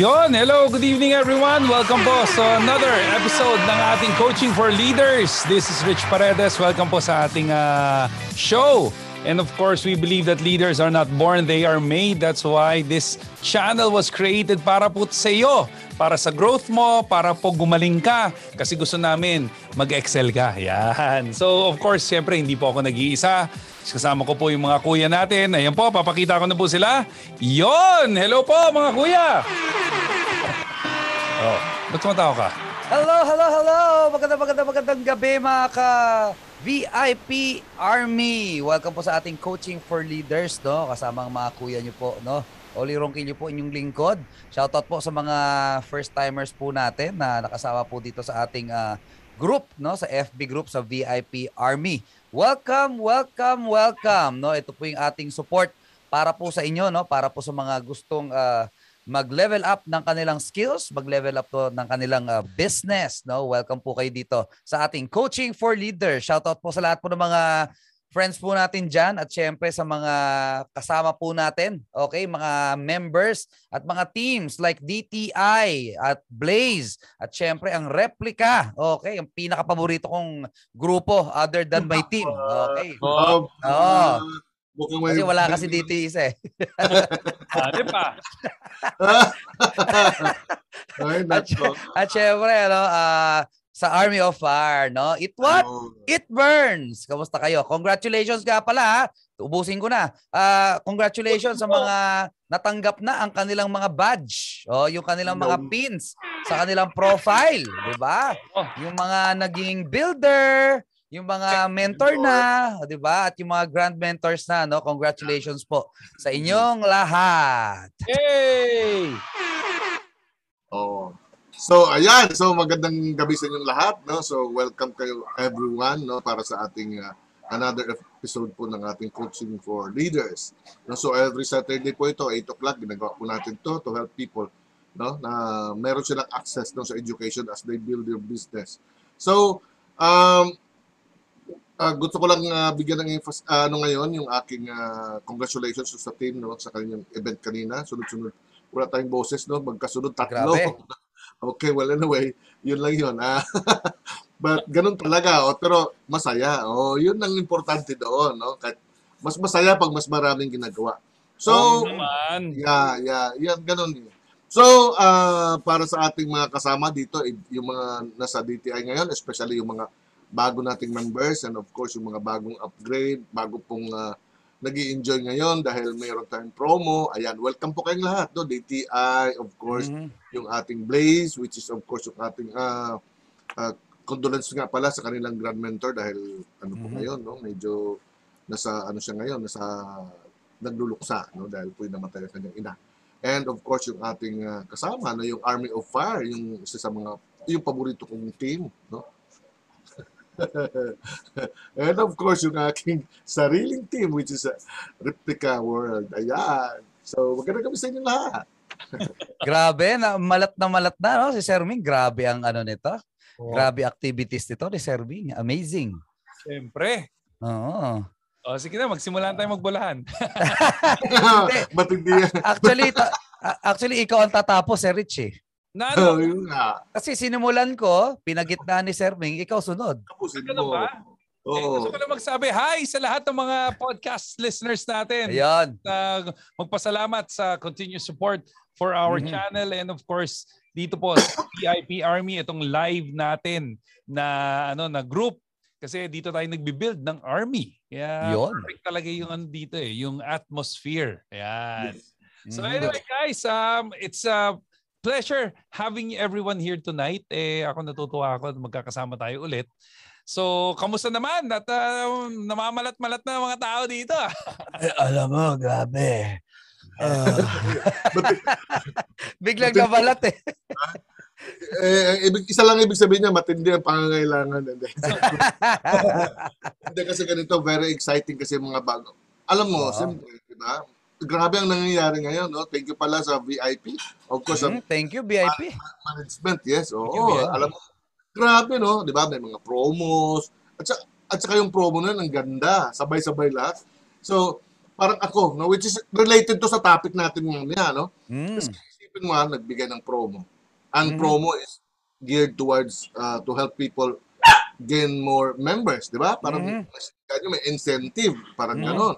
Yon, hello, good evening everyone. Welcome po sa another episode ng ating Coaching for Leaders. This is Rich Paredes. Welcome po sa ating uh, show. And of course, we believe that leaders are not born, they are made. That's why this channel was created para po sa iyo, para sa growth mo, para po gumaling ka. Kasi gusto namin mag-excel ka. Yan. So of course, siyempre, hindi po ako nag-iisa. Kasama ko po yung mga kuya natin. Ayan po, papakita ko na po sila. Yon! Hello po mga kuya! Oh, ba't tumatawa ka? Hello, hello, hello! Maganda, maganda, magandang gabi mga ka VIP Army. Welcome po sa ating Coaching for Leaders, no? Kasama ang mga kuya niyo po, no? Oli Ronquillo po inyong lingkod. Shoutout po sa mga first timers po natin na nakasama po dito sa ating uh, group, no? Sa FB group sa VIP Army. Welcome, welcome, welcome, no? Ito po yung ating support para po sa inyo, no? Para po sa mga gustong uh, mag-level up ng kanilang skills, mag-level up to ng kanilang uh, business, no? Welcome po kayo dito sa ating Coaching for Leaders. Shoutout po sa lahat po ng mga friends po natin dyan at syempre sa mga kasama po natin, okay? Mga members at mga teams like DTI at Blaze at syempre ang Replica, okay? Ang pinaka-paborito kong grupo other than my team, okay? Oh, Oo. Mukhang may... Kasi wala kasi dito isa eh. Ano pa? Ay, At, nako. at syempre, ano, ah, sa Army of Fire, no? It what? Oh. It burns. Kamusta kayo? Congratulations nga pala, ha? Ubusin ko na. Ah, congratulations sa mga natanggap na ang kanilang mga badge. Oh, yung kanilang mga Hello. pins sa kanilang profile, 'di ba? Oh. Yung mga naging builder, yung mga mentor na, 'di ba? At yung mga grand mentors na, no? Congratulations po sa inyong lahat. Hey! Oh. So, ayan. So, magandang gabi sa inyong lahat. No? So, welcome kayo everyone no? para sa ating uh, another episode po ng ating Coaching for Leaders. No? So, every Saturday po ito, 8 o'clock, ginagawa po natin to to help people no? na meron silang access no, sa education as they build their business. So, um, ah, gusto ko lang ah, bigyan ng emphasis, ah, ano ngayon, yung aking ah, congratulations sa team no, sa kanyang event kanina. Sunod-sunod. Wala tayong boses, no? Magkasunod tatlo. Grabe. Okay, well anyway, yun lang yun. Ah. But ganun talaga. Oh, pero masaya. Oh, yun ang importante doon. No? Kahit mas masaya pag mas maraming ginagawa. So, naman. Yeah, yeah, yan ganun. So, ah, para sa ating mga kasama dito, eh, yung mga nasa DTI ngayon, especially yung mga bago nating members and of course yung mga bagong upgrade, bago pong uh, nag enjoy ngayon dahil mayroon tayong promo. Ayan, welcome po kayong lahat. No? DTI, of course, Mhm. yung ating Blaze, which is of course yung ating uh, uh, condolence nga pala sa kanilang grand mentor dahil ano po Mhm. ngayon, no? medyo nasa ano siya ngayon, nasa nagluluksa no dahil po yung namatay ang kanyang ina. And of course yung ating uh, kasama no yung Army of Fire, yung isa sa mga yung paborito kong team, no? And of course yung aking sariling team which is uh, Replica World. Ayan. So maganda kami sa inyo lahat. Grabe, na malat na malat na no si Sir Ming. Grabe ang ano nito. Oh, Grabe activities nito ni Sir Ming. Amazing. Siyempre. Oo. O sige na, magsimulan tayo magbulahan. Matindi. Actually, ta- a- actually ikaw ang tatapos, Sir Rich eh. Na Oh, ano? yun nga. Kasi sinimulan ko, pinagitnaan ni Sir Ming, ikaw sunod. Tapusin mo. ba? Eh, Oo. gusto ko lang magsabi, hi sa lahat ng mga podcast listeners natin. Ayun. na magpasalamat sa continuous support for our Mhm. channel and of course dito po sa VIP Army itong live natin na ano na group kasi dito tayo nagbi-build ng army. Kaya Yun. perfect talaga yung ano dito eh, yung atmosphere. Ayan. Yes. So Mhm. anyway guys, um it's a pleasure having everyone here tonight. Eh ako natutuwa ako na magkakasama tayo ulit. So, kamusta naman? At uh, namamalat-malat na mga tao dito. ah. Eh, alam mo, grabe. But, Biglang nabalat eh. eh, ibig, isa lang ibig sabihin niya, matindi ang pangangailangan. Hindi. Kasi ganito, very exciting kasi mga bago. Alam mo, Oo. siyempre, di ba? Grabe ang nangyayari ngayon, no? Thank you pala sa VIP. Of course, Mhm, Thank you, VIP. management, yes. Oo, you, VIP. alam mo, grabe, no? Di ba? May mga promos. At, sa, at saka yung promo na ang ganda. Sabay-sabay lahat. So, parang ako, no? Which is related to sa topic natin mamaya, no? Mm. Kasi Isipin mo ha, nagbigay ng promo. Ang Mhm. promo is geared towards uh, to help people gain more members, di ba? Para Mhm. mas kanya may incentive, parang Mhm. ganon.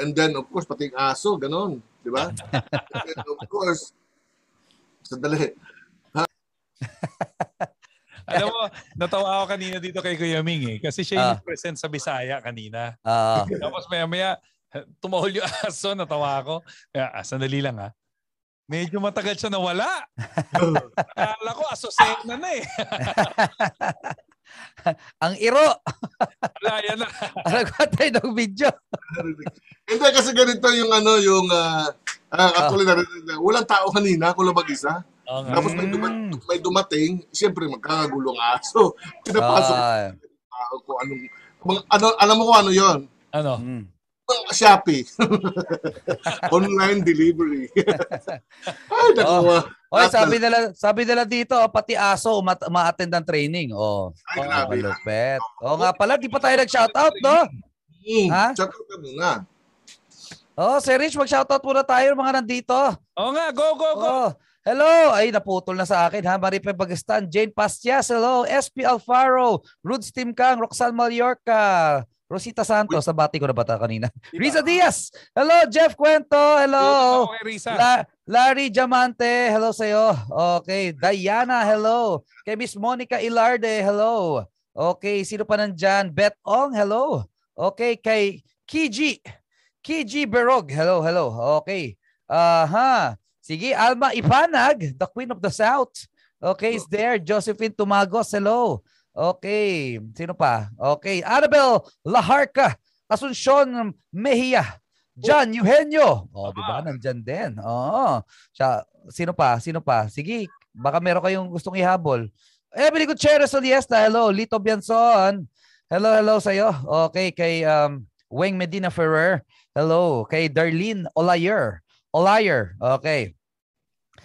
And then, of course, pati yung aso, ganon. Di ba? And then, of course, sandali. Alam mo, natawa ako kanina dito kay Kuya Ming eh. Kasi siya yung Ah. present sa Bisaya kanina. Ah, Tapos maya maya, tumahol yung aso, natawa ako. Kaya, ah, sandali lang ha. Medyo matagal siya nawala. Akala ko asosena na eh. ang iro. Wala, yan na. Nagawa tayo ng video. Hindi, kasi ganito yung ano, yung, uh, uh, actually, narinig na, walang tao kanina, ako lang mag-isa. Nga. Tapos may, Mm. duma- may dumating, siyempre magkakagulong aso. Pinapasok Ah, tao ko anong mga- ano alam mo kung ano 'yon? Ano? mm. Shopee. Online delivery. Ay, naku. Oy, sabi nila, sabi nila dito, oh, pati aso mat- ma-attend ng training. Oh, Ay, Oo, grabe. malupet. Oh, nga pala, di pa tayo nag-shoutout, no? Hmm, Ha? Check out ka muna. Oh, Sir Rich, mag-shoutout muna tayo mga nandito. Oo nga, go, go, go. Oh, hello. Ay, naputol na sa akin ha. Maripe Bagastan, Jane Pastias, hello. SP Alfaro, Rudes Tim Kang, Roxanne Mallorca, Rosita Santos, nabati ko na bata kanina. Diba? Riza Diaz, hello. Jeff Cuento, hello. Ako kay Risa. La- Larry Diamante, hello sa'yo. Okay. Diana, hello. Kay Miss Monica Ilarde, hello. Okay. Sino pa nandyan? Bet Ong, hello. Okay. Kay Kiji. Kiji Berog, hello, hello. Okay. Aha. Sige, Alma Ipanag, the Queen of the South. Okay, is there. Josephine Tumagos, hello. Okay. Sino pa? Okay. Annabel Laharca. Asuncion Mejia. John Eugenio. Oh, di ba? Nandyan din. Oo. Siya, sino pa? Sino pa? Sige, baka meron kayong gustong ihabol. Emily Gutierrez Oliesta. Hello. Lito Bianson. Hello, hello sa'yo. Okay, kay um, Weng Medina Ferrer. Hello. Kay Darlene Olayer. Olayer. Okay.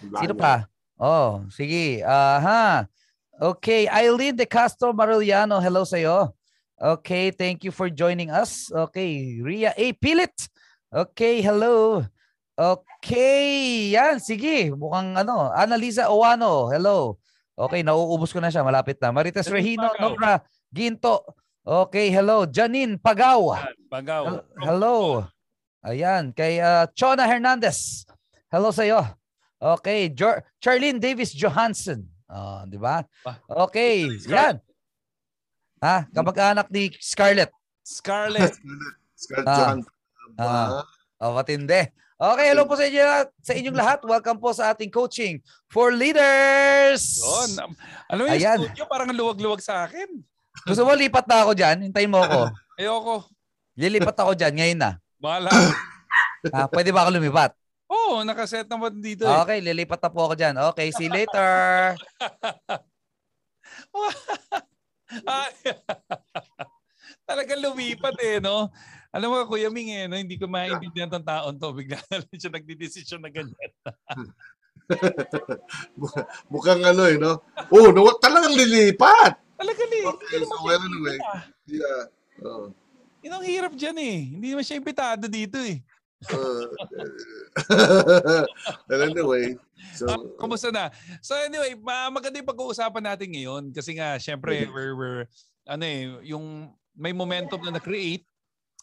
Sino pa? Oh, sige. Aha. Okay, Eileen De Castro Mariliano, hello sa iyo. Okay, thank you for joining us. Okay, Ria A. Pilit. Okay, hello. Okay, yan, sige. Mukhang ano, Annalisa Owano, hello. Okay, nauubos ko na siya, malapit na. Marites Regino. Nora Ginto. Okay, hello. Janine Pagaw. Pagaw. Hel- Hello. Ayan, kay uh, Chona Hernandez. Hello sa iyo. Okay, jo- Charlene Davis Johansson. Oh, di ba? Ah. Okay, yan. Ha, kamag-anak ni Scarlett. Scarlett. Scarlett Ah. Johansson. Ah. Oh, matindi. Okay, hello po sa inyo sa inyong lahat. Welcome po sa ating coaching for leaders. Yun. Alam mo yung Ayan. studio parang luwag-luwag sa akin. Gusto mo lipat na ako diyan? Hintayin mo ako. Ayoko. Lilipat ako diyan ngayon na. Bahala. Ah, pwede ba ako lumipat? Oo, oh, nakaset naman dito eh. Okay, lilipat na po ako diyan. Okay, see you later. Talagang lumipat eh, no? Alam mo, Kuya Ming eh, no? hindi ko maintindihan tong taon to. Bigla na lang siya nagdidesisyon na ganyan. Mukhang ano eh, no? Oh, no, talagang lilipat. Talaga li. Okay, so well anyway. Yeah. Oh. Yun ang hirap dyan eh. Hindi naman siya impitado dito eh. Uh, well, anyway. So, Ah, kumusta na? So anyway, ma- maganda yung pag-uusapan natin ngayon kasi nga syempre we're, we're ano eh, yung may momentum na na-create.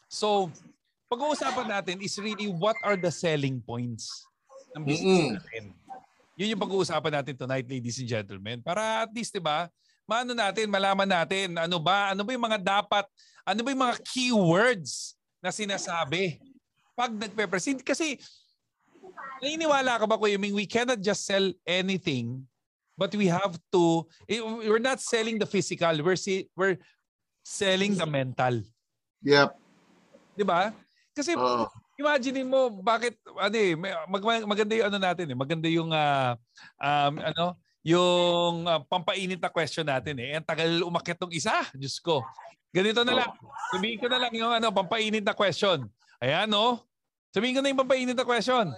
So, pag-uusapan natin is really what are the selling points ng business Mm-mm. natin. Yun yung pag-uusapan natin tonight, ladies and gentlemen. Para at least, di ba, maano natin, malaman natin, ano ba, ano ba yung mga dapat, ano ba yung mga keywords na sinasabi pag nagpe-present. Kasi, naniniwala ka ba, Kuya Ming, we cannot just sell anything, but we have to, eh, we're not selling the physical, we're, si, we're selling the mental. yep. Di ba? Kasi Oh, imagine mo bakit ano eh mag, maganda yung ano natin eh maganda yung ah, um, ano yung ah, pampainit na question natin eh ang tagal umakyat tong isa Diyos ko ganito na lang sabihin ko na lang yung ano pampainit na question ayan no? Sabihin ko na yung pampainit na question